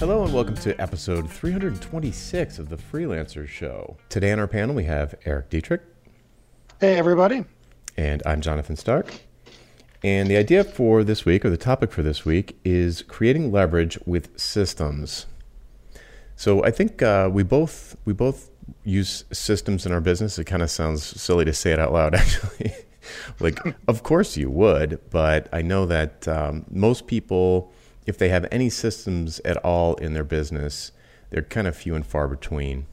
Hello and welcome to episode 326 of the Freelancer Show. Today on our panel we have Erik Dietrich. Hey, everybody. And I'm Jonathan Stark. And the idea for this week, or the topic for this week, is creating leverage with systems. So I think uh, we both we both use systems in our business. It kind of sounds silly to say it out loud, actually. like, of course you would, but I know that um, most people if they have any systems at all in their business, they're kind of few and far between.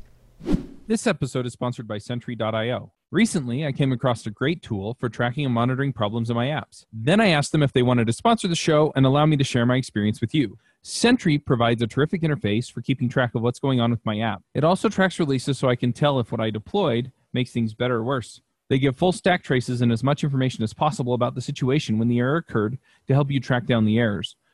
This episode is sponsored by Sentry.io. Recently, I came across a great tool for tracking and monitoring problems in my apps. Then I asked them if they wanted to sponsor the show and allow me to share my experience with you. Sentry provides a terrific interface for keeping track of what's going on with my app. It also tracks releases so I can tell if what I deployed makes things better or worse. They give full stack traces and as much information as possible about the situation when the error occurred to help you track down the errors.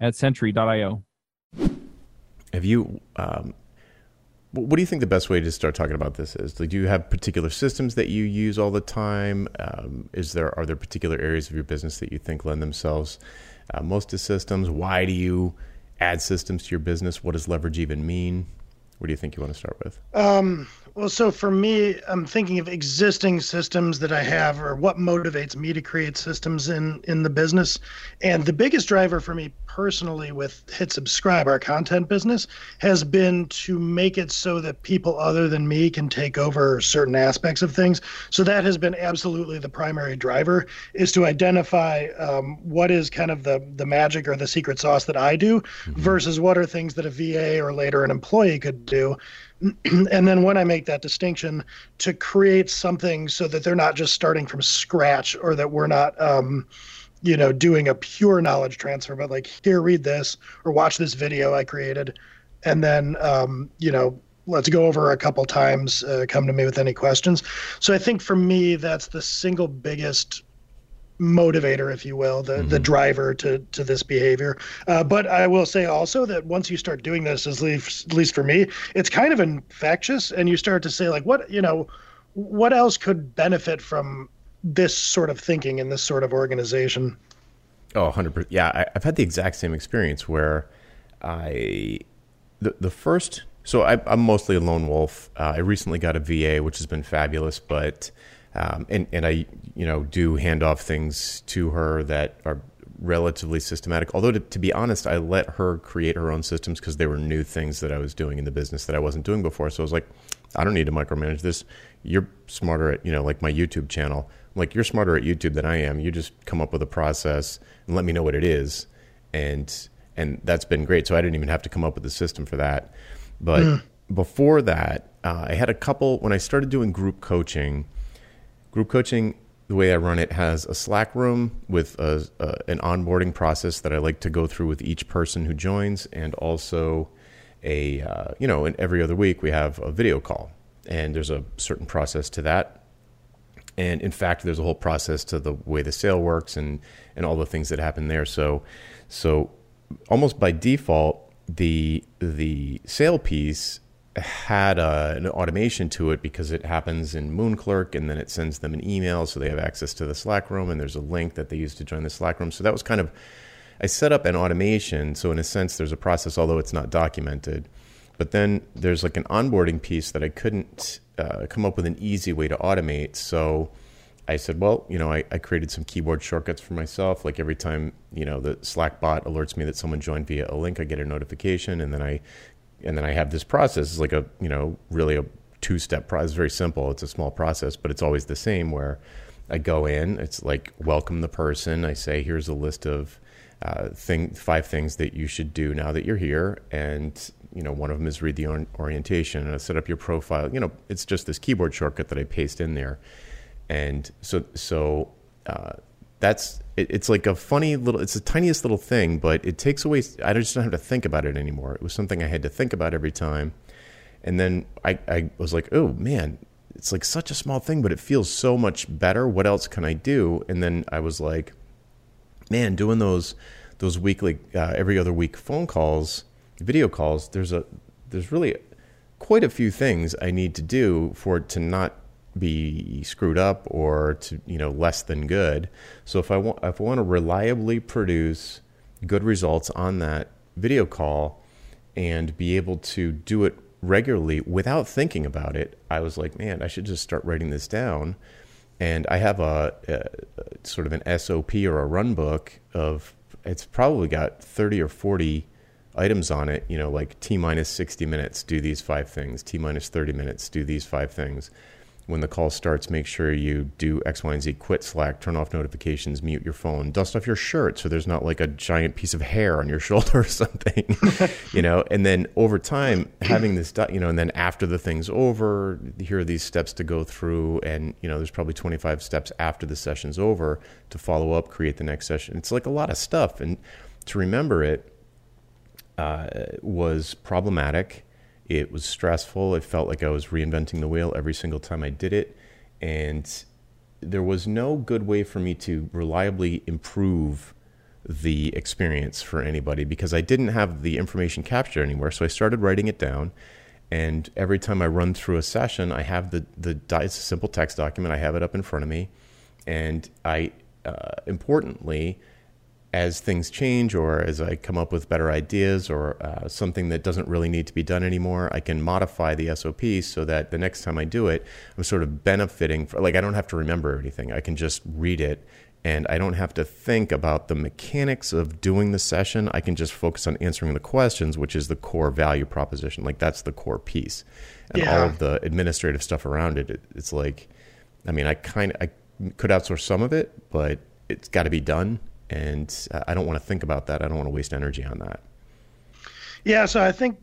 at Sentry.io. Have you? Um, what do you think the best way to start talking about this is? Like, do you have particular systems that you use all the time? Um, is there are there particular areas of your business that you think lend themselves uh, most to systems? Why do you add systems to your business? What does leverage even mean? What do you think you want to start with? Um, well, so for me, I'm thinking of existing systems that I have, or what motivates me to create systems in in the business. And the biggest driver for me personally with Hit Subscribe, our content business, has been to make it so that people other than me can take over certain aspects of things. So that has been absolutely the primary driver, is to identify um, what is kind of the the magic or the secret sauce that I do, mm-hmm. versus what are things that a VA or later an employee could do and then when I make that distinction to create something so that they're not just starting from scratch or that we're not, um, you know, doing a pure knowledge transfer, but like, here, read this or watch this video I created. And then, um, you know, let's go over a couple times, uh, come to me with any questions. So I think for me, that's the single biggest motivator, if you will, the mm-hmm. the driver to to this behavior. Uh, but I will say also that once you start doing this, at least, at least for me, it's kind of infectious, and you start to say like, what you know, what else could benefit from this sort of thinking and this sort of organization? Oh, 100%. Yeah, I, I've had the exact same experience where I, the, the first, so I, am mostly a lone wolf. Uh, I recently got a VA, which has been fabulous, but um, and and I you know do hand off things to her that are relatively systematic. Although to, to be honest, I let her create her own systems because they were new things that I was doing in the business that I wasn't doing before. So I was like, I don't need to micromanage this. You're smarter at you know like my YouTube channel. I'm like you're smarter at YouTube than I am. You just come up with a process and let me know what it is, and and that's been great. So I didn't even have to come up with a system for that. But mm. before that, uh, I had a couple when I started doing group coaching. Group coaching, the way I run it, has a Slack room with a, an onboarding process that I like to go through with each person who joins, and also a uh, you know, in every other week we have a video call, and there's a certain process to that. And in fact, there's a whole process to the way the sale works and and all the things that happen there. So, so almost by default, the the sale piece had a, an automation to it because it happens in Moonclerk and then it sends them an email so they have access to the Slack room and there's a link that they use to join the Slack room. So that was kind of, I set up an automation. So in a sense, there's a process, although it's not documented. But then there's like an onboarding piece that I couldn't uh, come up with an easy way to automate. So I said, well, you know, I, I created some keyboard shortcuts for myself. Like every time, you know, the Slack bot alerts me that someone joined via a link, I get a notification and then I and then I have this process. It's like a you know really a two step process. Very simple. It's a small process, but it's always the same. Where I go in, it's like welcome the person. I say here's a list of uh, thing five things that you should do now that you're here, and you know one of them is read the or- orientation and I set up your profile. You know it's just this keyboard shortcut that I paste in there, and so so. Uh, that's it, it's like a funny little it's the tiniest little thing but it takes away i just don't have to think about it anymore. It was something i had to think about every time. And then i, I was like oh man it's like such a small thing but it feels so much better. What else can i do? And then i was like man doing those those weekly uh, every other week phone calls video calls there's a there's really quite a few things i need to do for it to not be screwed up or to you know less than good. So if I want if I want to reliably produce good results on that video call and be able to do it regularly without thinking about it, I was like, man, I should just start writing this down. And I have a, a sort of an SOP or a run book of it's probably got 30 or 40 items on it, you know, like T minus 60 minutes, do these five things, T minus 30 minutes, do these five things when the call starts, make sure you do X, Y, and Z. Quit Slack, turn off notifications, mute your phone, dust off your shirt so there's not like a giant piece of hair on your shoulder or something, you know. And then over time, having this, you know, and then after the thing's over, here are these steps to go through, and you know, there's probably 25 steps after the session's over to follow up, create the next session. It's like a lot of stuff, and to remember it uh, was problematic it was stressful. It felt like I was reinventing the wheel every single time I did it. And there was no good way for me to reliably improve the experience for anybody because I didn't have the information captured anywhere. So I started writing it down. And every time I run through a session, I have the, the it's a simple text document. I have it up in front of me. And I, uh, importantly, as things change or as I come up with better ideas or uh, something that doesn't really need to be done anymore, I can modify the SOP so that the next time I do it, I'm sort of benefiting. For, like I don't have to remember anything. I can just read it and I don't have to think about the mechanics of doing the session. I can just focus on answering the questions, which is the core value proposition. Like that's the core piece. And yeah. all of the administrative stuff around it, it it's like, I mean, I kind of, I could outsource some of it, but it's got to be done and I don't want to think about that. I don't want to waste energy on that. Yeah, so I think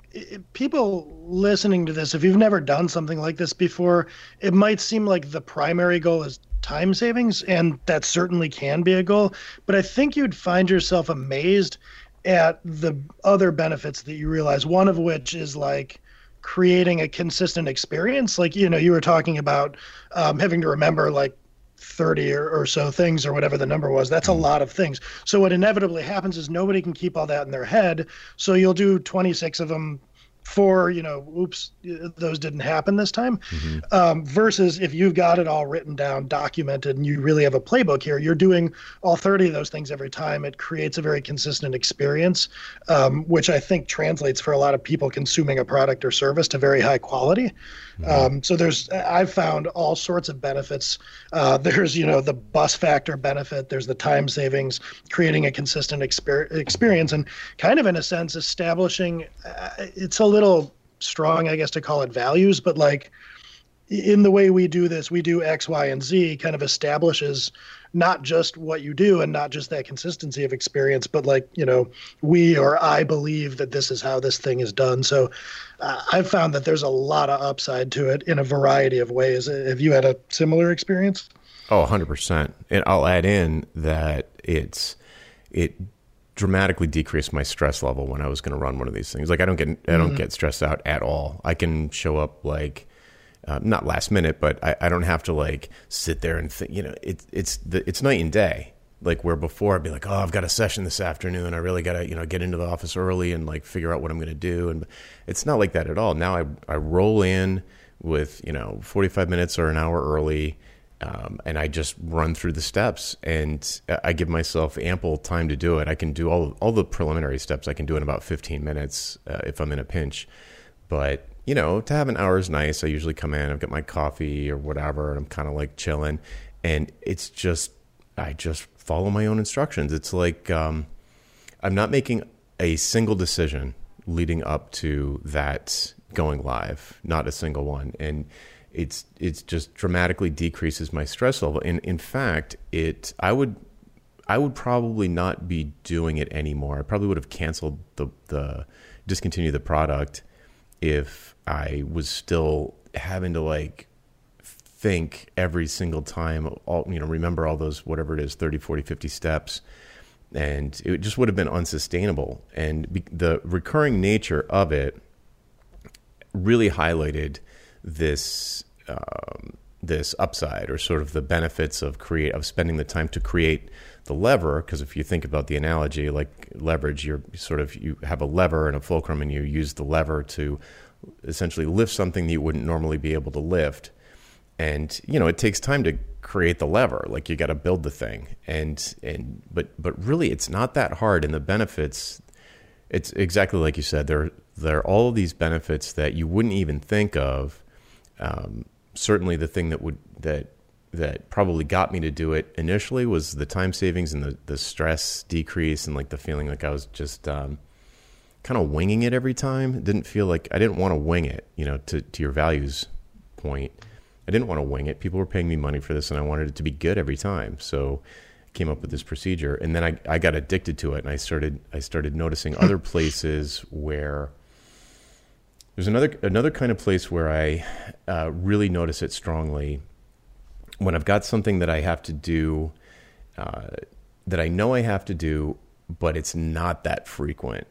people listening to this, if you've never done something like this before, it might seem like the primary goal is time savings, and that certainly can be a goal. But I think you'd find yourself amazed at the other benefits that you realize, one of which is like creating a consistent experience. Like, you know, you were talking about um, having to remember like 30 or, or, so things or whatever the number was. That's a mm. lot of things. So what inevitably happens is nobody can keep all that in their head. So you'll do 26 of them for you know oops those didn't happen this time. Mm-hmm. um, versus if you've got it all written down documented and you really have a playbook here you're doing all 30 of those things every time. It creates a very consistent experience um, which i think translates for a lot of people consuming a product or service to very high quality mm-hmm. um, so there's i've found all sorts of benefits uh, there's you know the bus factor benefit there's the time savings creating a consistent exper- experience and kind of in a sense establishing uh, it's a little strong, I guess, to call it values, but like in the way we do this, we do X, Y, and Z kind of establishes not just what you do and not just that consistency of experience, but like, you know, we or I believe that this is how this thing is done. So uh, I've found that there's a lot of upside to it in a variety of ways. Have you had a similar experience? Oh, 100%. And I'll add in that it's, it dramatically decreased my stress level when I was going to run one of these things. Like I don't get I don't mm-hmm. get stressed out at all. I can show up like uh, not last minute, but I, I don't have to like sit there and think. You know, it's it's the, it's night and day. Like where before I'd be like, oh, I've got a session this afternoon. I really got to you know get into the office early and like figure out what I'm going to do. And it's not like that at all. Now I I roll in with you know 45 minutes or an hour early um, and I just run through the steps, and I give myself ample time to do it. I can do all all the preliminary steps. I can do in about 15 minutes uh, if I'm in a pinch. But you know, to have an hour is nice. I usually come in, I've got my coffee or whatever, and I'm kind of like chilling. And it's just, I just follow my own instructions. It's like um, I'm not making a single decision leading up to that going live, not a single one. And it's it's just dramatically decreases my stress level. And in fact, it I would I would probably not be doing it anymore. I probably would have canceled the the discontinued the product if I was still having to like think every single time all you know remember all those whatever it is 30 40 50 steps and it just would have been unsustainable. And be, the recurring nature of it really highlighted this um, this upside or sort of the benefits of create of spending the time to create the lever because if you think about the analogy like leverage you're sort of you have a lever and a fulcrum and you use the lever to essentially lift something that you wouldn't normally be able to lift. And you know it takes time to create the lever like you got to build the thing. And and but but really it's not that hard. And the benefits it's exactly like you said there there are all of these benefits that you wouldn't even think of. Um, certainly the thing that would that that probably got me to do it initially was the time savings and the the stress decrease and like the feeling like I was just um, kind of winging it every time. It didn't feel like I didn't want to wing it, you know, to to your values point. I didn't want to wing it. People were paying me money for this and I wanted it to be good every time. So I came up with this procedure and then I, I got addicted to it and I started I started noticing other places where there's another another kind of place where I uh, really notice it strongly when I've got something that I have to do uh, that I know I have to do, but it's not that frequent.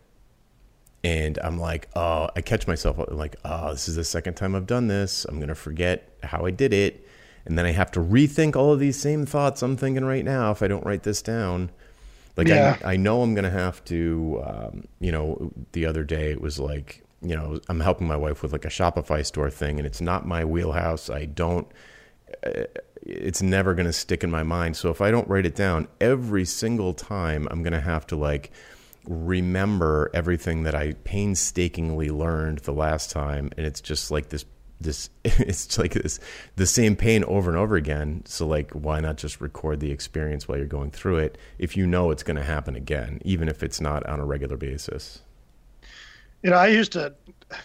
And I'm like, oh, I catch myself like, oh, this is the second time I've done this. I'm gonna forget how I did it, and then I have to rethink all of these same thoughts I'm thinking right now if I don't write this down. Like Yeah. I, I know I'm gonna have to. Um, you know, the other day it was like you know, I'm helping my wife with like a Shopify store thing, and it's not my wheelhouse. I don't. It's never going to stick in my mind. So if I don't write it down every single time, I'm going to have to like remember everything that I painstakingly learned the last time, and it's just like this. This it's like this the same pain over and over again. So like, why not just record the experience while you're going through it if you know it's going to happen again, even if it's not on a regular basis. You know, I used to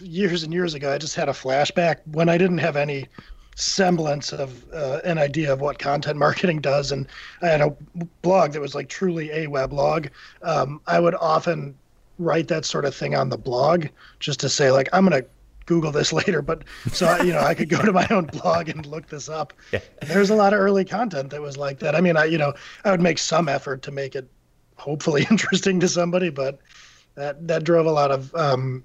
years and years ago. I just had a flashback when I didn't have any semblance of uh, an idea of what content marketing does, and I had a blog that was like truly a weblog. Um, I would often write that sort of thing on the blog just to say like I'm gonna Google this later, but so I- you know I could go to my own blog and look this up. Yeah. There's a lot of early content that was like that. I mean, I you know I would make some effort to make it hopefully interesting to somebody, but that that drove a lot of um,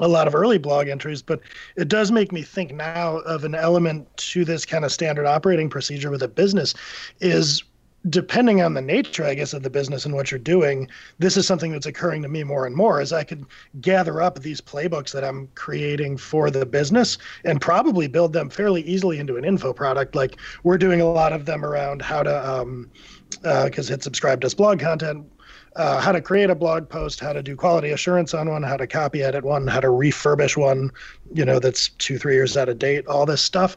a lot of early blog entries. But it does make me think now of an element to this kind of standard operating procedure with a business is depending on the nature, I guess, of the business and what you're doing, this is something that's occurring to me more and more as I could gather up these playbooks that I'm creating for the business and probably build them fairly easily into an info product. Like we're doing a lot of them around how to, um, because Hit Subscribe does blog content, uh, how to create a blog post, how to do quality assurance on one, how to copy edit one, how to refurbish one, you know, that's two, three years out of date, all this stuff.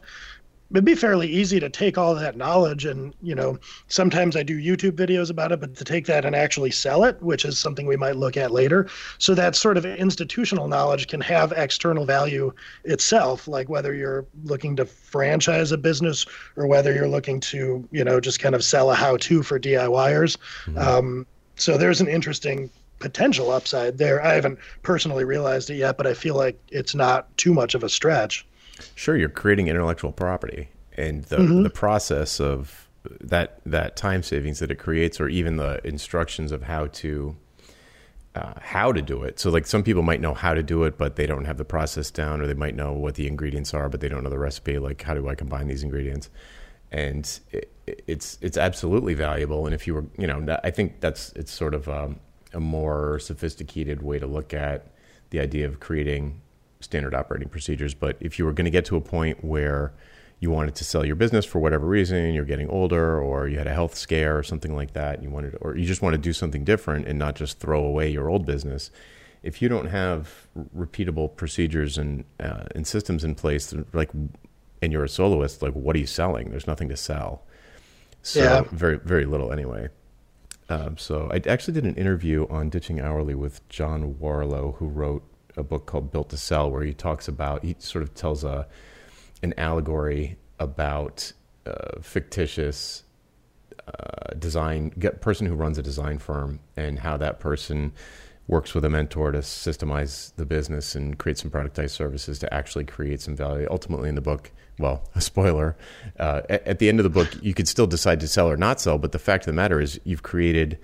It'd be fairly easy to take all that knowledge and, you know, sometimes I do YouTube videos about it, but to take that and actually sell it, which is something we might look at later. So that sort of institutional knowledge can have external value itself, like whether you're looking to franchise a business or whether you're looking to, you know, just kind of sell a how to for DIYers. Um, so there's an interesting potential upside there. I haven't personally realized it yet, but I feel like it's not too much of a stretch. Sure, you're creating intellectual property, and the Mm-hmm. the process of that that time savings that it creates, or even the instructions of how to uh, how to do it. So, like some people might know how to do it, but they don't have the process down, or they might know what the ingredients are, but they don't know the recipe. Like, how do I combine these ingredients? And it, it's it's absolutely valuable. And if you were, you know, I think that's it's sort of um, a more sophisticated way to look at the idea of creating standard operating procedures. But if you were going to get to a point where you wanted to sell your business for whatever reason, you're getting older, or you had a health scare or something like that, you wanted, or you just want to do something different and not just throw away your old business. If you don't have repeatable procedures and uh, and systems in place, like, and you're a soloist, like, what are you selling? There's nothing to sell. So Yeah. very very little anyway. Um, so I actually did an interview on ditching hourly with John Warrillow, who wrote a book called Built to Sell, where he talks about he sort of tells a an allegory about uh, fictitious uh, design get person who runs a design firm and how that person works with a mentor to systemize the business and create some productized services to actually create some value. Ultimately, in the book, well, a spoiler, uh, at, at, the end of the book, you could still decide to sell or not sell, but the fact of the matter is you've created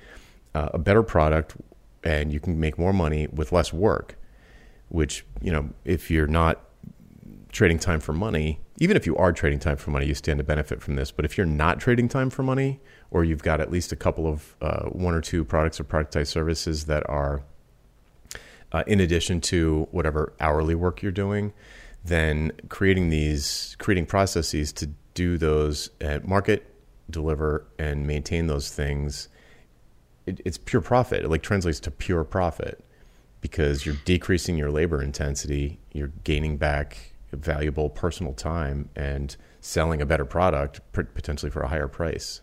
uh, a better product and you can make more money with less work, which, you know, if you're not trading time for money, even if you are trading time for money, you stand to benefit from this. But if you're not trading time for money, or you've got at least a couple of uh, one or two products or productized services that are uh, in addition to whatever hourly work you're doing, then creating these creating processes to do those at market, deliver, and maintain those things, it, it's pure profit. It like translates to pure profit because you're decreasing your labor intensity, you're gaining back valuable personal time, and selling a better product potentially for a higher price.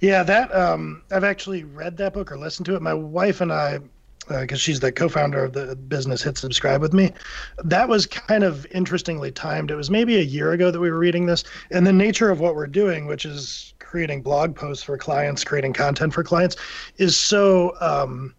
Yeah, that um, I've actually read that book or listened to it. My wife and I because uh, she's the co-founder of the business hit subscribe with me. That was kind of interestingly timed. It was maybe a year ago that we were reading this. And the nature of what we're doing which is creating blog posts for clients creating content for clients is so um,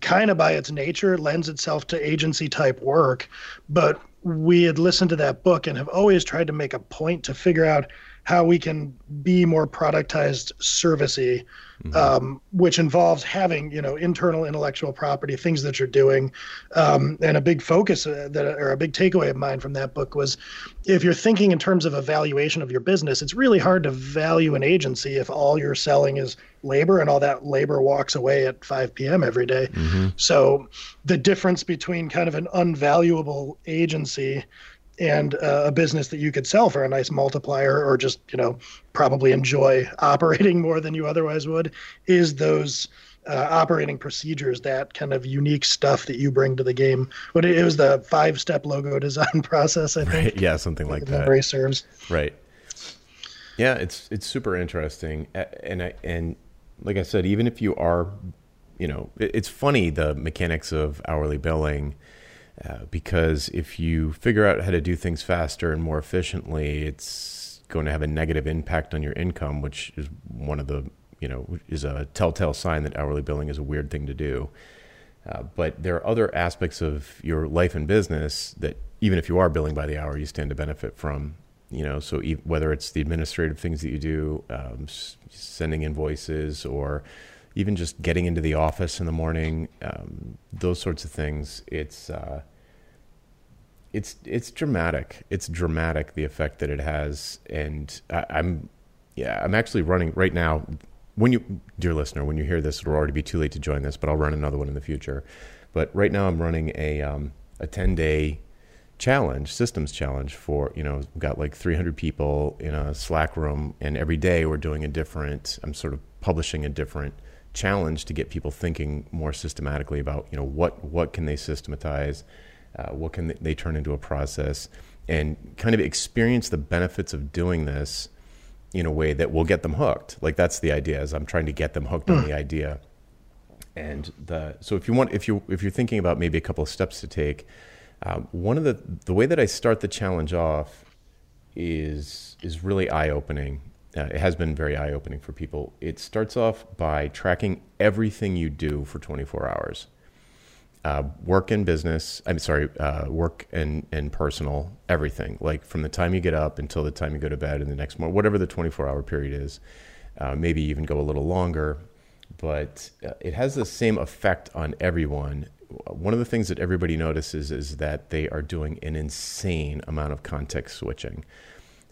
kind of by its nature lends itself to agency type work. But we had listened to that book and have always tried to make a point to figure out how we can be more productized servicey mm-hmm. um, which involves having you know internal intellectual property things that you're doing um, and a big focus uh, that or a big takeaway of mine from that book was if you're thinking in terms of evaluation of your business it's really hard to value an agency if all you're selling is labor and all that labor walks away at 5 p.m every day. Mm-hmm. so the difference between kind of an unvaluable agency and uh, a business that you could sell for a nice multiplier or just you know probably enjoy operating more than you otherwise would is those uh, operating procedures that kind of unique stuff that you bring to the game. But it, was the five step logo design process i think. Right. yeah something like that. memory serves. Right. Yeah it's it's super interesting. And I, and like i said even if you are you know it's funny the mechanics of hourly billing uh, because if you figure out how to do things faster and more efficiently, it's going to have a negative impact on your income, which is one of the you know is a telltale sign that hourly billing is a weird thing to do. Uh, but there are other aspects of your life and business that even if you are billing by the hour, you stand to benefit from. You know, so e- whether it's the administrative things that you do, um, s- sending invoices, or even just getting into the office in the morning, um, those sorts of things. It's uh, it's it's dramatic. It's dramatic the effect that it has, and I, I'm yeah, I'm actually running right now. When you, dear listener, when you hear this, it'll already be too late to join this, but I'll run another one in the future. But right now, I'm running a um, a 10 day challenge, systems challenge for you know, got like 300 people in a Slack room, and every day we're doing a different. I'm sort of publishing a different challenge to get people thinking more systematically about you know what what can they systematize uh, what can they turn into a process and kind of experience the benefits of doing this in a way that will get them hooked like that's the idea is i'm trying to get them hooked mm. on hmm. the idea and the so if you want if you if you're thinking about maybe a couple of steps to take um, one of the the way that i start the challenge off is is really eye-opening uh, it has been very eye-opening for people it starts off by tracking everything you do for 24 hours uh, work and business. I'm sorry, uh, work and and personal, everything. Like from the time you get up until the time you go to bed, and the next morning, whatever the 24 hour period is. Uh, maybe even go a little longer, but uh, it has the same effect on everyone. One of the things that everybody notices is that they are doing an insane amount of context switching.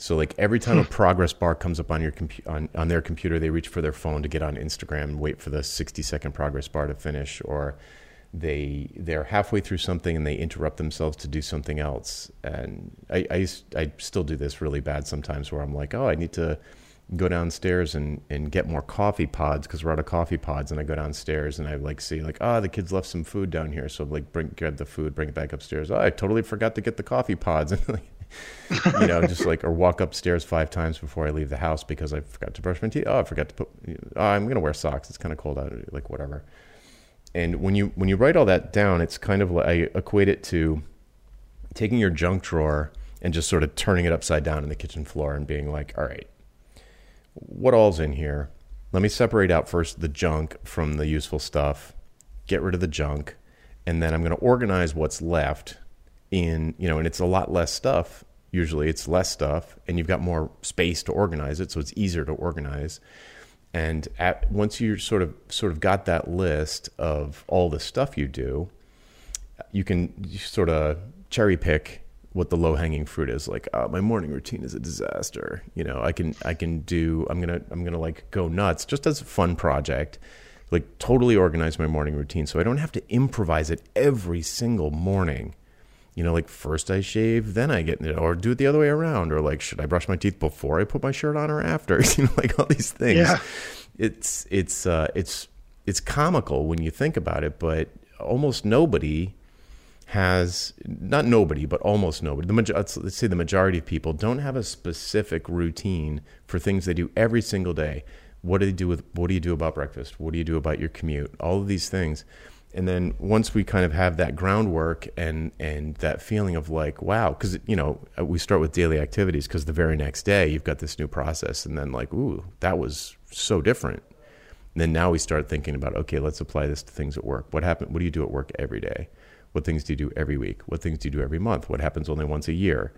So like every time a progress bar comes up on your compu- on, on their computer, they reach for their phone to get on Instagram and wait for the 60 second progress bar to finish or they they're halfway through something and they interrupt themselves to do something else. And I I, used, I still do this really bad sometimes where I'm like, oh, I need to go downstairs and, and get more coffee pods because we're out of coffee pods. And I go downstairs and I like see like, oh, the kids left some food down here, so like bring grab the food, bring it back upstairs. Oh, I totally forgot to get the coffee pods. And like, you know, just like or walk upstairs five times before I leave the house because I forgot to brush my teeth. Oh, I forgot to put. Oh, I'm gonna wear socks. It's kind of cold out. Like whatever and when you when you write all that down, it's kind of like I equate it to taking your junk drawer and just sort of turning it upside down in the kitchen floor and being like, all right, what all's in here? Let me separate out first the junk from the useful stuff. get rid of the junk, and then I'm going to organize what's left in, you know, and it's a lot less stuff. Usually it's less stuff, and you've got more space to organize it, so it's easier to organize. And at, once you sort of sort of got that list of all the stuff you do, you can sort of cherry pick what the low hanging fruit is. Like, oh, my morning routine is a disaster. You know, I can I can do. I'm gonna I'm gonna like go nuts just as a fun project. Like totally organize my morning routine so I don't have to improvise it every single morning. You know, like first I shave, then I get, or do it the other way around, or like should I brush my teeth before I put my shirt on or after? You know, like all these things. Yeah. It's it's uh, it's it's comical when you think about it, but almost nobody has not nobody, but almost nobody. The let's say the majority of people don't have a specific routine for things they do every single day. What do they do with? What do you do about breakfast? What do you do about your commute? All of these things, and then once we kind of have that groundwork and and that feeling of like wow, because you know uh, we start with daily activities because the very next day you've got this new process, and then like ooh that was so different. And then now we start thinking about okay, let's apply this to things at work. What happened? What do you do at work every day? What things do you do every week? What things do you do every month? What happens only once a year?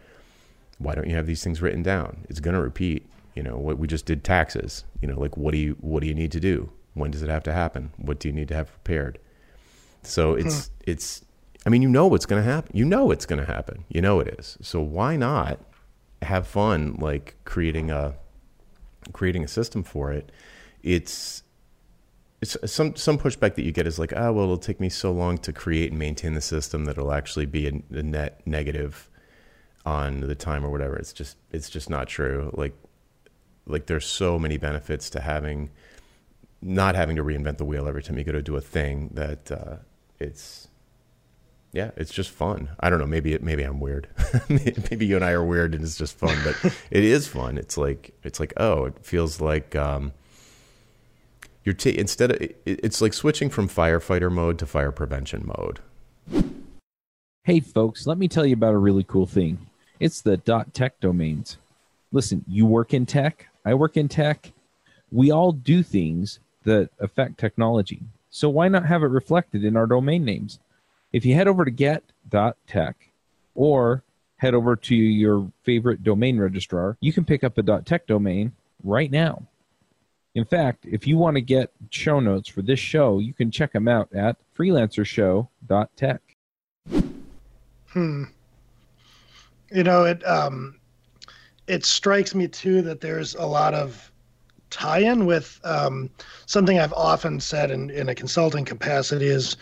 Why don't you have these things written down? It's going to repeat. You know, what we just did taxes. You know, like what do you what do you need to do? When does it have to happen? What do you need to have prepared? So it's hmm. it's I mean, you know what's going to happen. You know it's going to happen. You know it is. So why not have fun like creating a creating a system for it? It's it's some some pushback that you get is like, oh well, it'll take me so long to create and maintain the system that it'll actually be a, a net negative on the time or whatever. It's just it's just not true. Like like there's so many benefits to having not having to reinvent the wheel every time you go to do a thing that uh, it's yeah, it's just fun. I don't know. Maybe it, maybe I'm weird. maybe you and I are weird and it's just fun, but it is fun. It's like it's like oh, it feels like um, you're t- instead of it's like switching from firefighter mode to fire prevention mode. Hey folks, let me tell you about a really cool thing. It's the dot .tech domains. Listen, you work in tech, I work in tech. We all do things that affect technology. So why not have it reflected in our domain names? If you head over to get.tech or head over to your favorite domain registrar, you can pick up a .tech domain right now. In fact, if you want to get show notes for this show, you can check them out at freelancershow.tech. Hmm. You know, it um it strikes me too that there's a lot of tie-in with um, something I've often said in, in a consulting capacity is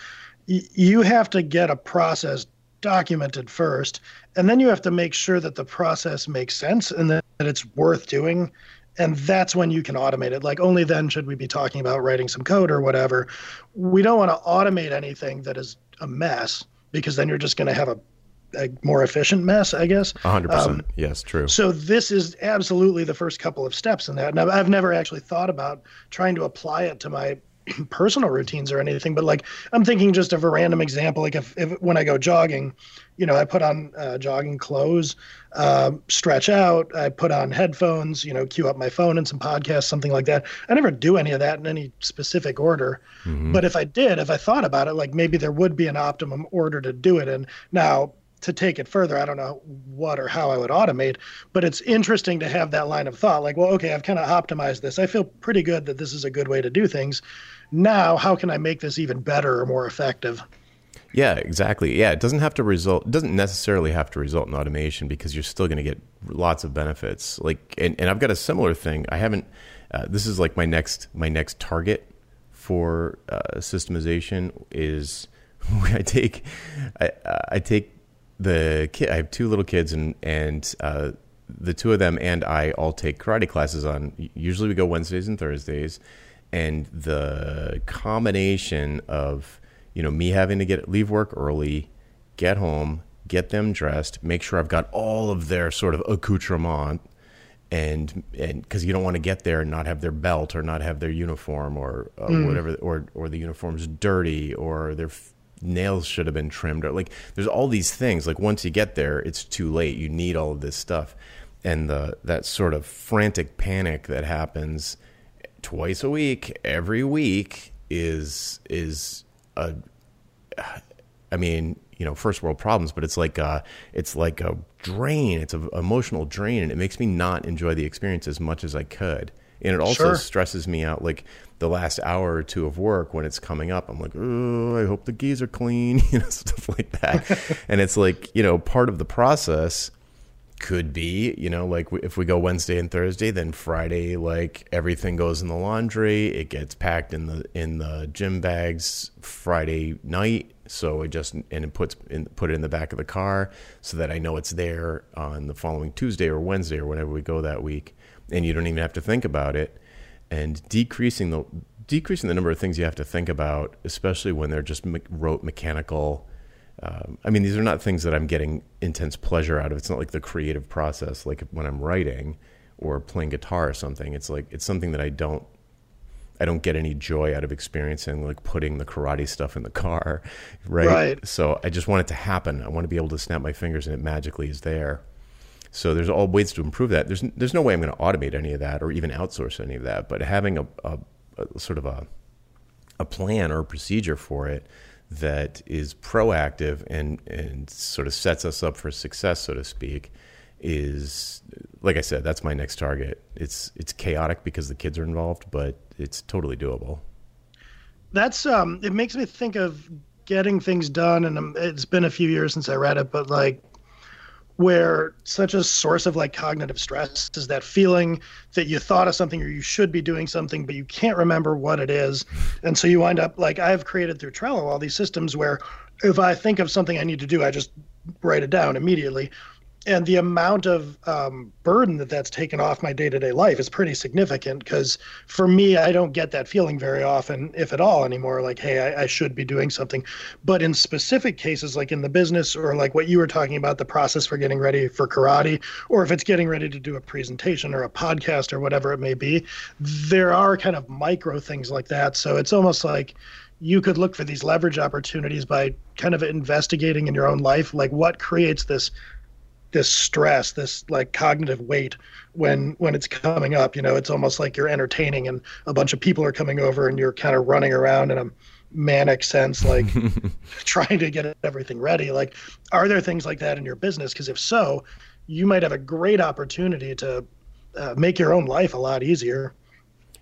y- you have to get a process documented first, and then you have to make sure that the process makes sense and that it's worth doing and that's when you can automate it. Like only then should we be talking about writing some code or whatever. We don't want to automate anything that is a mess because then you're just going to have a, a, more efficient mess i guess 100% um, yes true so this is absolutely the first couple of steps in that and i've never actually thought about trying to apply it to my personal routines or anything, but like I'm thinking just of a random example. Like if, if when I go jogging, you know, I put on uh, jogging clothes, uh, stretch out, I put on headphones, you know, cue up my phone and some podcasts, something like that. I never do any of that in any specific order. Mm-hmm. But if I did, if I thought about it, like maybe there would be an optimum order to do it And Now, to take it further, I don't know what or how I would automate, but it's interesting to have that line of thought like, well, okay, I've kind of optimized this. I feel pretty good that this is a good way to do things. Now, how can I make this even better or more effective? Yeah, exactly. Yeah, it doesn't have to result. Doesn't necessarily have to result in automation because you're still going to get lots of benefits. Like, and, and I've got a similar thing. I haven't. Uh, this is like my next my next target for uh, systemization is I take I, I take the kid. I have two little kids, and and uh, the two of them and I all take karate classes on. Usually, we go Wednesdays and Thursdays and the combination of you know me having to get leave work early, get home, get them dressed, make sure I've got all of their sort of accoutrement, and and because you don't want to get there and not have their belt or not have their uniform or uh, mm. whatever, or or the uniform's dirty or their nails should have been trimmed or like there's all these things. Like once you get there, it's too late. You need all of this stuff, and the that sort of frantic panic that happens twice a week, every week is is a I mean, you know, first world problems, but it's like a, it's like a drain. It's an emotional drain, and it makes me not enjoy the experience as much as I could. And it also Sure. stresses me out. Like the last hour or two of work when it's coming up, I'm like, oh, I hope the gis are clean, you know, stuff like that. and it's like, you know, part of the process could be, you know, like if we go Wednesday and Thursday, then Friday, like everything goes in the laundry. It gets packed in the in the gym bags Friday night. So it just and it puts in, put it in the back of the car so that I know it's there on the following Tuesday or Wednesday or whenever we go that week, and you don't even have to think about it. And decreasing the decreasing the number of things you have to think about, especially when they're just me- rote mechanical um, I mean, these are not things that I'm getting intense pleasure out of. It's not like the creative process, like when I'm writing or playing guitar or something. It's like it's something that I don't, I don't get any joy out of experiencing, like putting the karate stuff in the car, right? Right. So I just want it to happen. I want to be able to snap my fingers and it magically is there. So there's all ways to improve that. There's there's no way I'm going to automate any of that or even outsource any of that. But having a, a, a sort of a a plan or a procedure for it that is proactive and and sort of sets us up for success, so to speak, is like I said, that's my next target. It's it's chaotic because the kids are involved, but it's totally doable. That's um. It makes me think of getting things done, and um, it's been a few years since I read it, but like where such a source of like cognitive stress is that feeling that you thought of something or you should be doing something but you can't remember what it is. And so you wind up like i've created through trello all these systems where if i think of something i need to do i just write it down immediately and the amount of um, burden that that's taken off my day-to-day life is pretty significant because for me i don't get that feeling very often if at all anymore like hey I, I should be doing something. But in specific cases like in the business or like what you were talking about the process for getting ready for karate or if it's getting ready to do a presentation or a podcast or whatever it may be there are kind of micro things like that. So it's almost like you could look for these leverage opportunities by kind of investigating in your own life like what creates this this stress this like cognitive weight when when it's coming up you know it's almost like you're entertaining and a bunch of people are coming over and you're kind of running around in a manic sense like trying to get everything ready. Like are there things like that in your business? Because if so you might have a great opportunity to uh, make your own life a lot easier.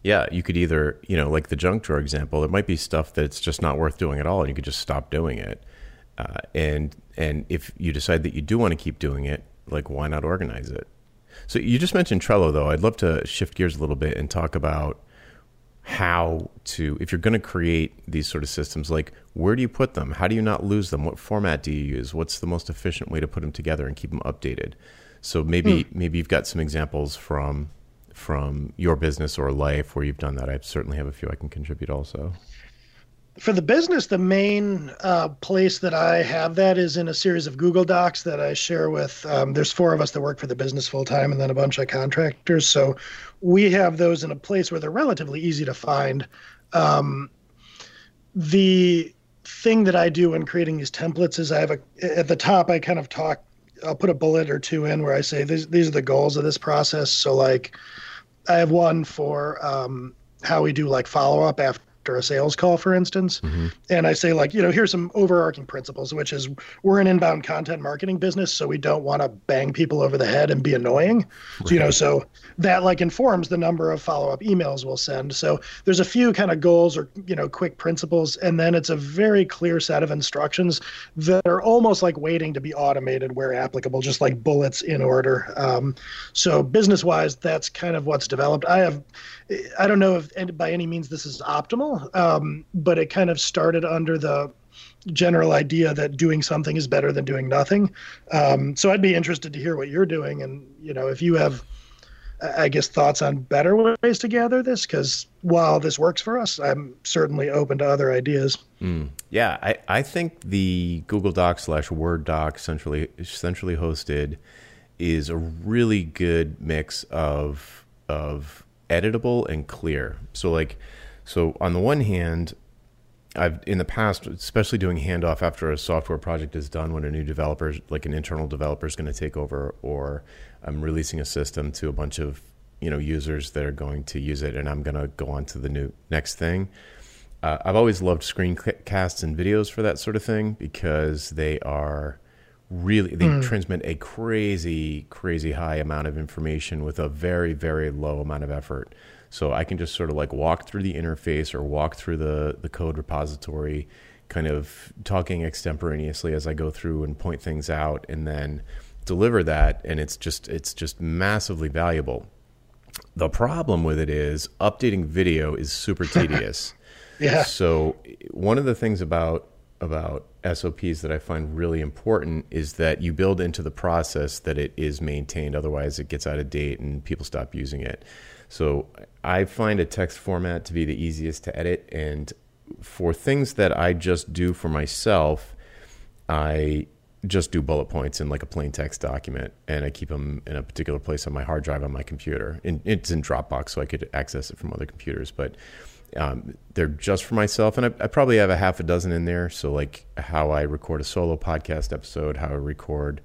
Yeah, you could either, you know, like the junk drawer example, there might be stuff that's just not worth doing at all, and you could just stop doing it. Uh, and and if you decide that you do want to keep doing it, like why not organize it? So you just mentioned Trello, though. I'd love to shift gears a little bit and talk about how to, if you're going to create these sort of systems, like where do you put them? How do you not lose them? What format do you use? What's the most efficient way to put them together and keep them updated? So maybe hmm. maybe you've got some examples from from your business or life where you've done that. I certainly have a few I can contribute also. For the business, the main uh, place that I have that is in a series of Google Docs that I share with. Um, there's four of us that work for the business full time, and then a bunch of contractors. So we have those in a place where they're relatively easy to find. Um, the thing that I do when creating these templates is I have a at the top I kind of talk. I'll put a bullet or two in where I say these these are the goals of this process. So like, I have one for um, how we do like follow up after a sales call, for instance. And I say, like, you know, here's some overarching principles, which is we're an inbound content marketing business, so we don't want to bang people over the head and be annoying. So, you know, so that like informs the number of follow up emails we'll send. So there's a few kind of goals or, you know, quick principles. And then it's a very clear set of instructions that are almost like waiting to be automated where applicable, just like bullets in order. Um, so business wise, that's kind of what's developed. I have, I don't know if by any means this is optimal, um, but it kind of started under the general idea that doing something is better than doing nothing. Um, so I'd be interested to hear what you're doing, and you know if you have, I guess, thoughts on better ways to gather this. Because while this works for us, I'm certainly open to other ideas. Yeah, I, I think the Google Doc slash Word doc centrally centrally hosted is a really good mix of of editable and clear. So like so on the one hand, I've in the past, especially doing handoff after a software project is done, when a new developer, like an internal developer, is going to take over, or I'm releasing a system to a bunch of you know users that are going to use it, and I'm going to go on to the new next thing. uh, I've always loved screencasts and videos for that sort of thing because they are really they mm. transmit a crazy crazy high amount of information with a very very low amount of effort so i can just sort of like walk through the interface or walk through the the code repository kind of talking extemporaneously as i go through and point things out and then deliver that and it's just it's just massively valuable the problem with it is updating video is super tedious yeah so one of the things about about SOPs that I find really important is that you build into the process that it is maintained. Otherwise, it gets out of date and people stop using it. So I find a text format to be the easiest to edit. And for things that I just do for myself, I just do bullet points in like a plain text document and I keep them in a particular place on my hard drive on my computer. And it's in Dropbox, so I could access it from other computers. But um, they're just for myself, and I, I, probably have a half a dozen in there. So, like how I record a solo podcast episode, how I record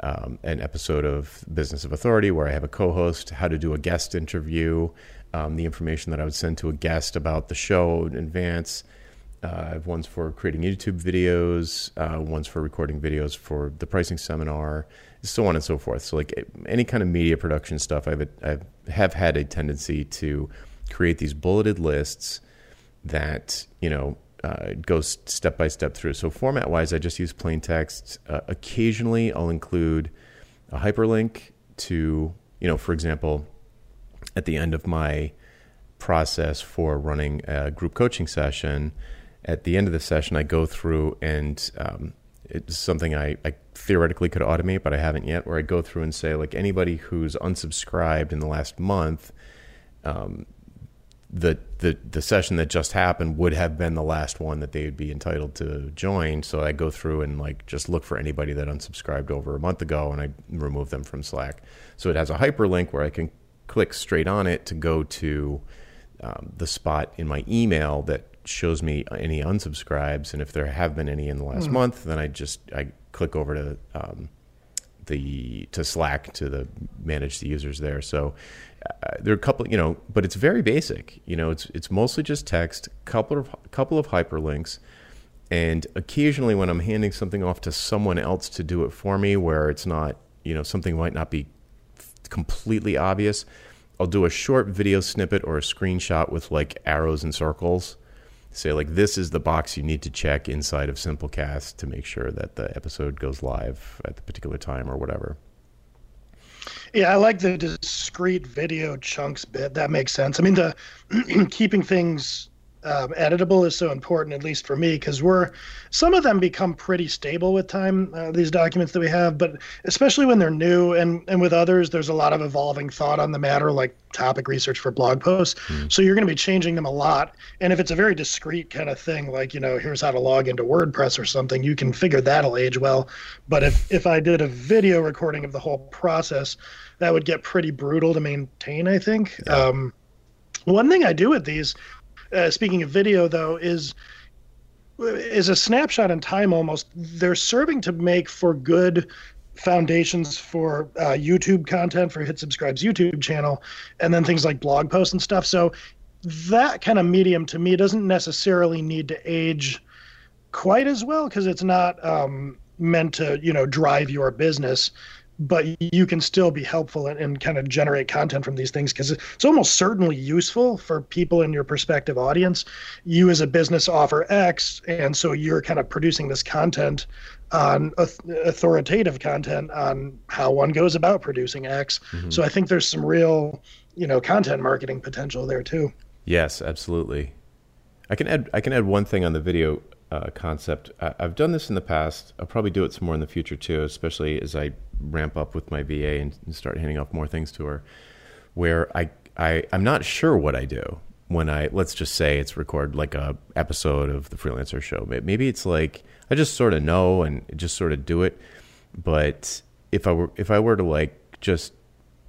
um, an episode of Business of Authority where I have a co host, how to do a guest interview, um, the information that I would send to a guest about the show in advance. Uh, I have ones for creating YouTube videos, uh, ones for recording videos for the pricing seminar, so on and so forth. So, like any kind of media production stuff, I've, I have had a tendency to create these bulleted lists that you know uh, goes step by step through. So format wise, I just use plain text. Uh, occasionally, I'll include a hyperlink to you know, for example, at the end of my process for running a group coaching session, at the end of the session, I go through and um, it's something I, I, theoretically could automate, but I haven't yet. Where I go through and say, like anybody who's unsubscribed in the last month, um, the, the the session that just happened would have been the last one that they would be entitled to join. So I go through and like just look for anybody that unsubscribed over a month ago, and I remove them from Slack. So it has a hyperlink where I can click straight on it to go to um, the spot in my email that shows me any unsubscribes, and if there have been any in the last mm. month, then I just I click over to um, the to Slack to the manage the users there. So uh, there are a couple, you know, but it's very basic. You know, it's it's mostly just text, couple of couple of hyperlinks, and occasionally when I'm handing something off to someone else to do it for me, where it's not, you know, something might not be completely obvious, I'll do a short video snippet or a screenshot with like arrows and circles. Say like this is the box you need to check inside of Simplecast to make sure that the episode goes live at the particular time or whatever. Yeah, I like the discrete video chunks bit. That makes sense. I mean, the keeping things um, editable is so important, at least for me, because we're some of them become pretty stable with time. Uh, these documents that we have, but especially when they're new, and and with others, there's a lot of evolving thought on the matter, like topic research for blog posts. Mm. So you're going to be changing them a lot. And if it's a very discrete kind of thing, like you know, here's how to log into WordPress or something, you can figure that'll age well. But if if I did a video recording of the whole process, that would get pretty brutal to maintain. I think. Yeah. Um, one thing I do with these uh, speaking of video, though, is is a snapshot in time almost. They're serving to make for good foundations for uh, YouTube content for Hit Subscribe's YouTube channel, and then things like blog posts and stuff. So that kind of medium to me doesn't necessarily need to age quite as well because it's not um, meant to you know drive your business but you can still be helpful and, and kind of generate content from these things because it's almost certainly useful for people in your prospective audience. You as a business offer X, and so you're kind of producing this content on authoritative content on how one goes about producing X. Mm-hmm. So I think there's some real, you know, content marketing potential there too. Yes, absolutely. I can add I can add one thing on the video uh, concept. I, have done this in the past. I'll probably do it some more in the future too, especially as I ramp up with my VA and, and start handing off more things to her. Where I, I I'm not sure what I do when I let's just say it's record like a episode of the freelancer show. Maybe it's like I just sort of know and just sort of do it. But if I were if I were to like just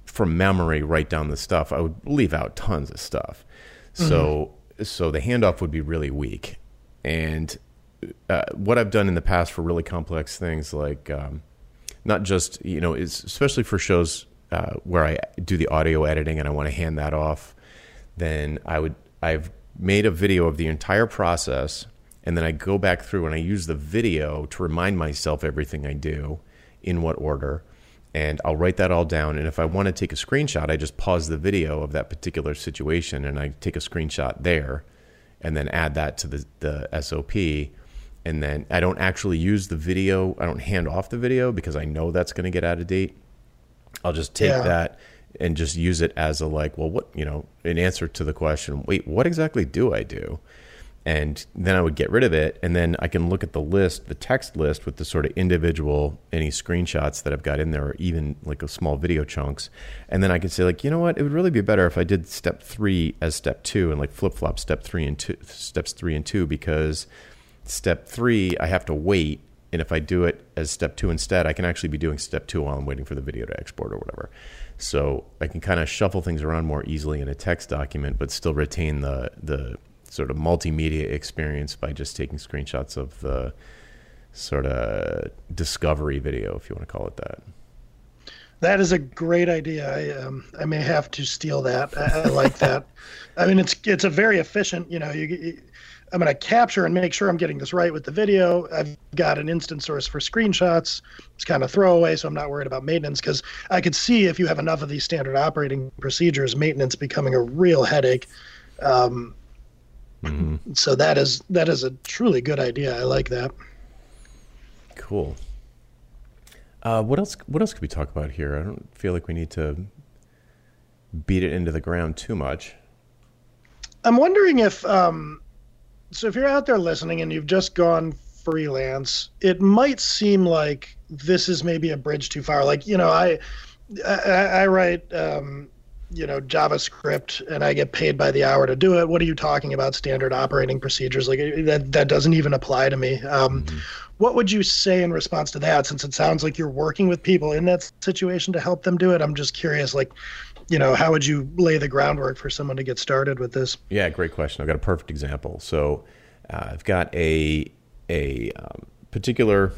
from memory write down the stuff, I would leave out tons of stuff. Mm-hmm. So so the handoff would be really weak. And uh, what I've done in the past for really complex things, like um, not just you know, is especially for shows uh, where I do the audio editing and I want to hand that off, then I would I've made a video of the entire process, and then I go back through and I use the video to remind myself everything I do in what order. And I'll write that all down. And if I want to take a screenshot, I just pause the video of that particular situation and I take a screenshot there and then add that to the, the SOP. And then I don't actually use the video, I don't hand off the video because I know that's going to get out of date. I'll just take Yeah. that and just use it as a like, well, what, you know, an answer to the question, wait, what exactly do I do? And then I would get rid of it. And then I can look at the list, the text list with the sort of individual, any screenshots that I've got in there, or even like a small video chunks. And then I can say, like, you know what? It would really be better if I did step three as step two and like flip flop step three and two, steps three and two, because step three, I have to wait. And if I do it as step two instead, I can actually be doing step two while I'm waiting for the video to export or whatever. So I can kind of shuffle things around more easily in a text document, but still retain the the sort of multimedia experience by just taking screenshots of the sort of discovery video, if you want to call it that. That is a great idea. I um, I may have to steal that. I, I like that. I mean, it's it's a very efficient. You know, you, you I'm going to capture and make sure I'm getting this right with the video. I've got an instant source for screenshots. It's kind of throwaway, so I'm not worried about maintenance because I could see if you have enough of these standard operating procedures, maintenance becoming a real headache. Um, So that is that is a truly good idea. I like that. Cool. Uh, what else? What else could we talk about here? I don't feel like we need to beat it into the ground too much. I'm wondering if, um, so if you're out there listening and you've just gone freelance, it might seem like this is maybe a bridge too far. Like, you know, I, I, I write, um, you know, JavaScript and I get paid by the hour to do it. What are you talking about? Standard operating procedures? Like that, that doesn't even apply to me. Um, What would you say in response to that? Since it sounds like you're working with people in that situation to help them do it, I'm just curious, like, you know, how would you lay the groundwork for someone to get started with this? Yeah, great question. I've got a perfect example. So uh, I've got a a um, particular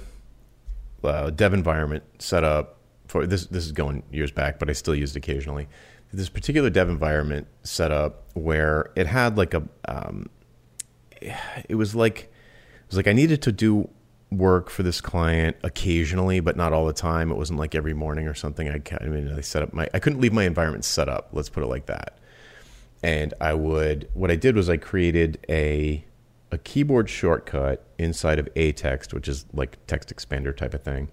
uh, dev environment set up for this. This is going years back, but I still use it occasionally. This particular dev environment set up where it had like a, um, it was like it was like I needed to do work for this client occasionally, but not all the time. It wasn't like every morning or something. I, I mean, I set up my I couldn't leave my environment set up. Let's put it like that and I would what I did was I created a a keyboard shortcut inside of a text, which is like text expander type of thing,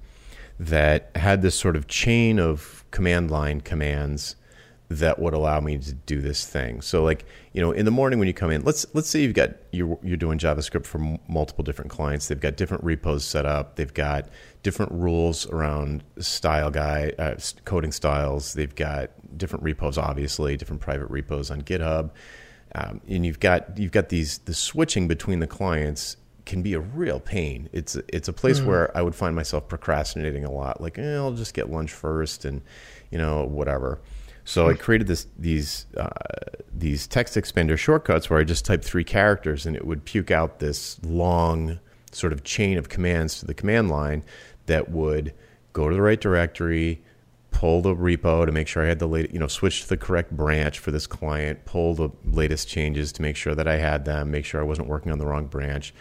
that had this sort of chain of command line commands that would allow me to do this thing. So like, you know, in the morning when you come in, let's let's say you've got you're you're doing JavaScript for m- multiple different clients. They've got different repos set up. They've got different rules around style guide, uh, coding styles. They've got different repos, obviously, different private repos on GitHub. Um, and you've got you've got these the switching between the clients can be a real pain. It's it's a place where I would find myself procrastinating a lot. Like, eh, I'll just get lunch first, and you know whatever. So I created this these uh, these text expander shortcuts where I just typed three characters, and it would puke out this long sort of chain of commands to the command line that would go to the right directory, pull the repo to make sure I had the latest, you know, switch to the correct branch for this client, pull the latest changes to make sure that I had them, make sure I wasn't working on the wrong branch,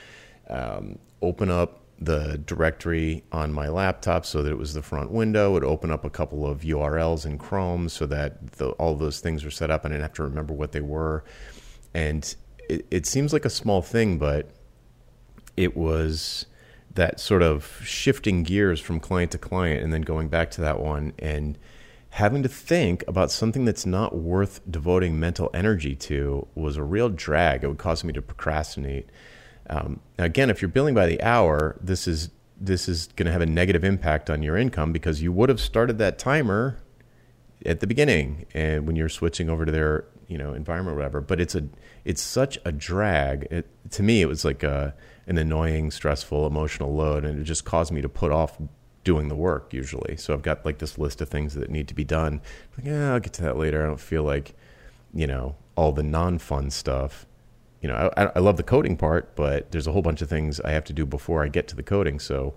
um, open up the directory on my laptop so that it was the front window. It would open up a couple of URLs in Chrome so that the, all those things were set up and I didn't have to remember what they were. And it, it seems like a small thing, but it was that sort of shifting gears from client to client and then going back to that one and having to think about something that's not worth devoting mental energy to was a real drag. It would cause me to procrastinate. Um, again, if you're billing by the hour, this is this is going to have a negative impact on your income because you would have started that timer at the beginning and when you're switching over to their you know environment or whatever. But it's a it's such a drag. It, to me it was like a, an annoying stressful emotional load and it just caused me to put off doing the work usually. So i've got like this list of things that need to be done. Like yeah i'll get to that later. I don't feel like you know all the non-fun stuff you know I, I love the coding part but there's a whole bunch of things i have to do before i get to the coding so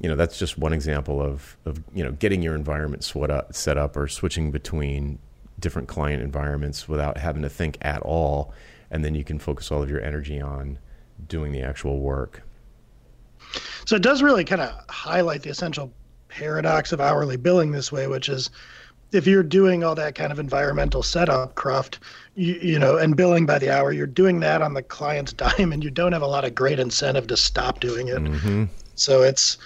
you know that's just one example of of you know getting your environment set up or switching between different client environments without having to think at all and then you can focus all of your energy on doing the actual work. So it does really kind of highlight the essential paradox of hourly billing this way, which is if you're doing all that kind of environmental setup craft you, you know and billing by the hour you're doing that on the client's dime and you don't have a lot of great incentive to stop doing it mm-hmm. so it's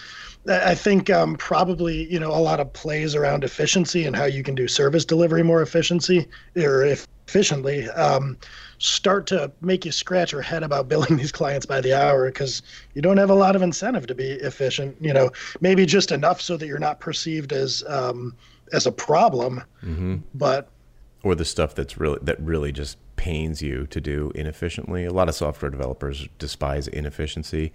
i think um, probably you know a lot of plays around efficiency and how you can do service delivery more efficiency or efficiently um, start to make you scratch your head about billing these clients by the hour because you don't have a lot of incentive to be efficient you know maybe just enough so that you're not perceived as um, as a problem, mm-hmm. but or the stuff that's really that really just pains you to do inefficiently. A lot of software developers despise inefficiency,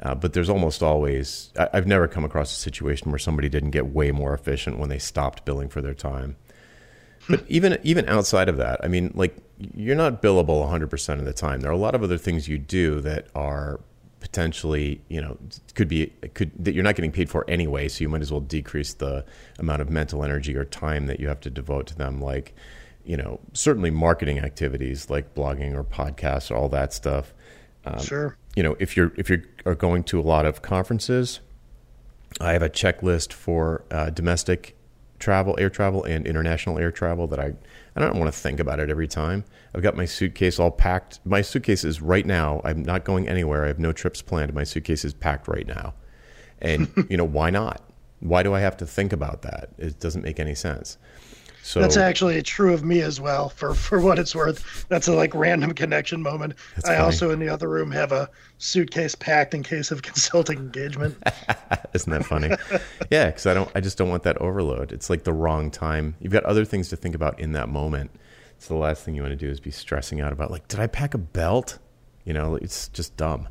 uh, but there's almost always I, have never come across a situation where somebody didn't get way more efficient when they stopped billing for their time. But even even outside of that, I mean, like you're not billable 100% of the time. There are a lot of other things you do that are potentially, you know, could be could that you're not getting paid for anyway. So you might as well decrease the amount of mental energy or time that you have to devote to them. Like, you know, certainly marketing activities like blogging or podcasts, or all that stuff. Um, sure. You know, if you're if you are going to a lot of conferences, I have a checklist for uh, domestic travel, air travel, and international air travel that I I don't want to think about it every time. I've got my suitcase all packed. My suitcase is right now. I'm not going anywhere. I have no trips planned. My suitcase is packed right now. And, you know, why not? Why do I have to think about that? It doesn't make any sense. So that's actually true of me as well. For for what it's worth, that's a like random connection moment. I funny. also in the other room have a suitcase packed in case of consulting engagement. Isn't that funny? yeah, because I don't. I just don't want that overload. It's like the wrong time. You've got other things to think about in that moment. So the last thing you want to do is be stressing out about like, did I pack a belt? You know, it's just dumb.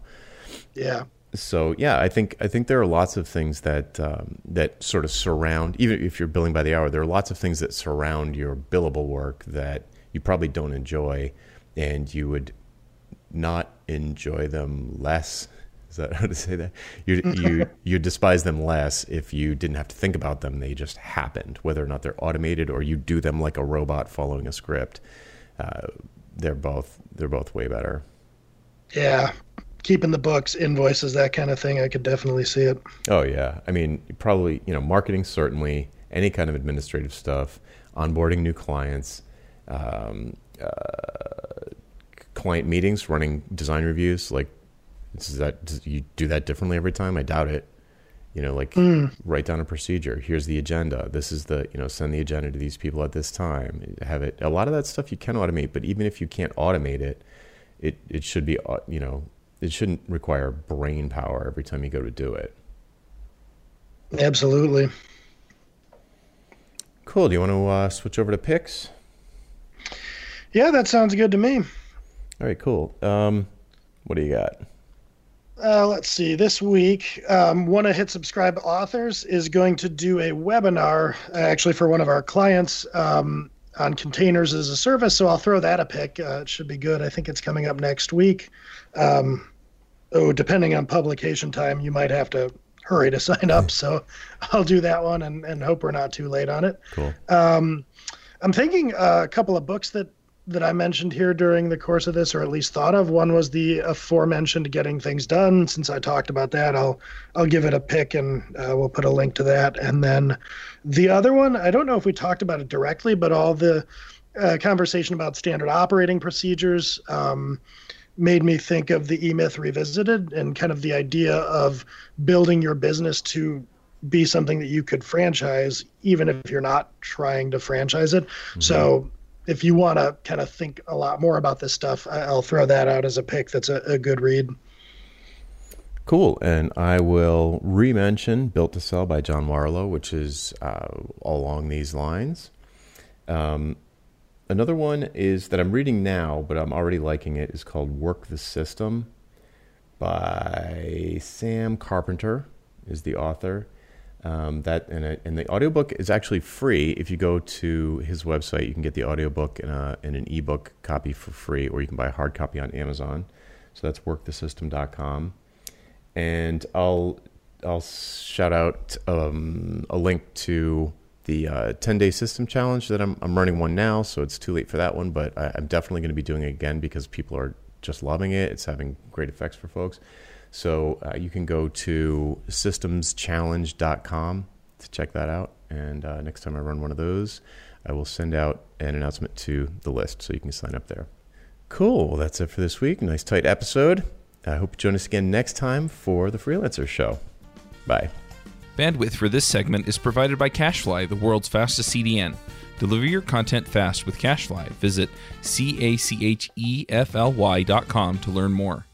Yeah so yeah, I think I think there are lots of things that um, that sort of surround. Even if you're billing by the hour, there are lots of things that surround your billable work that you probably don't enjoy, and you would not enjoy them less. Is that how to say that? You you you despise them less if you didn't have to think about them. They just happened, whether or not they're automated or you do them like a robot following a script. Uh, they're both they're both way better. Yeah, keeping the books, invoices, that kind of thing, I could definitely see it. Oh yeah, I mean, probably you know, marketing certainly, any kind of administrative stuff, onboarding new clients, um, uh, client meetings, running design reviews. Like, is that does you do that differently every time? I doubt it. You know, like mm. write down a procedure. Here's the agenda. This is the you know send the agenda to these people at this time. Have it. A lot of that stuff you can automate, but even if you can't automate it, it it should be you know it shouldn't require brain power every time you go to do it. Absolutely. Cool. Do you want to uh, switch over to picks? Yeah, that sounds good to me. All right, cool. Um, what do you got? Uh, let's see. This week, um, one of Hit Subscribe authors is going to do a webinar, actually for one of our clients, um, on containers as a service. So I'll throw that a pick. Uh, it should be good. I think it's coming up next week. Um, oh, depending on publication time, you might have to hurry to sign up. So I'll do that one and, and hope we're not too late on it. Cool. Um, I'm thinking uh, a couple of books that that I mentioned here during the course of this, or at least thought of. One was the aforementioned "Getting Things Done." Since I talked about that, I'll I'll give it a pick, and uh, we'll put a link to that. And then the other one, I don't know if we talked about it directly, but all the uh, conversation about standard operating procedures. Um, made me think of the E-Myth Revisited and kind of the idea of building your business to be something that you could franchise, even if you're not trying to franchise it. Mm-hmm. So if you want to kind of think a lot more about this stuff, I'll throw that out as a pick. That's a, a good read. Cool. And I will re-mention Built to Sell by John Warrillow, which is uh, along these lines. Um, another one is that I'm reading now, but I'm already liking it, is called Work the System by Sam Carpenter is the author. Um, that and, a, and the audiobook is actually free. If you go to his website, you can get the audiobook and, a, and an ebook copy for free, or you can buy a hard copy on Amazon. So that's workthesystem.com. And I'll I'll shout out um, a link to the uh, 10 day system challenge that I'm, I'm running one now, so it's too late for that one, but I, I'm definitely going to be doing it again because people are just loving it. It's having great effects for folks. So uh, you can go to systemschallenge.com to check that out. And uh, next time I run one of those, I will send out an announcement to the list so you can sign up there. Cool. Well, that's it for this week. Nice, tight episode. I hope you join us again next time for the Freelancer Show. Bye. Bandwidth for this segment is provided by CacheFly, the world's fastest CDN. Deliver your content fast with CacheFly. Visit C A C H E F L Y dot com to learn more.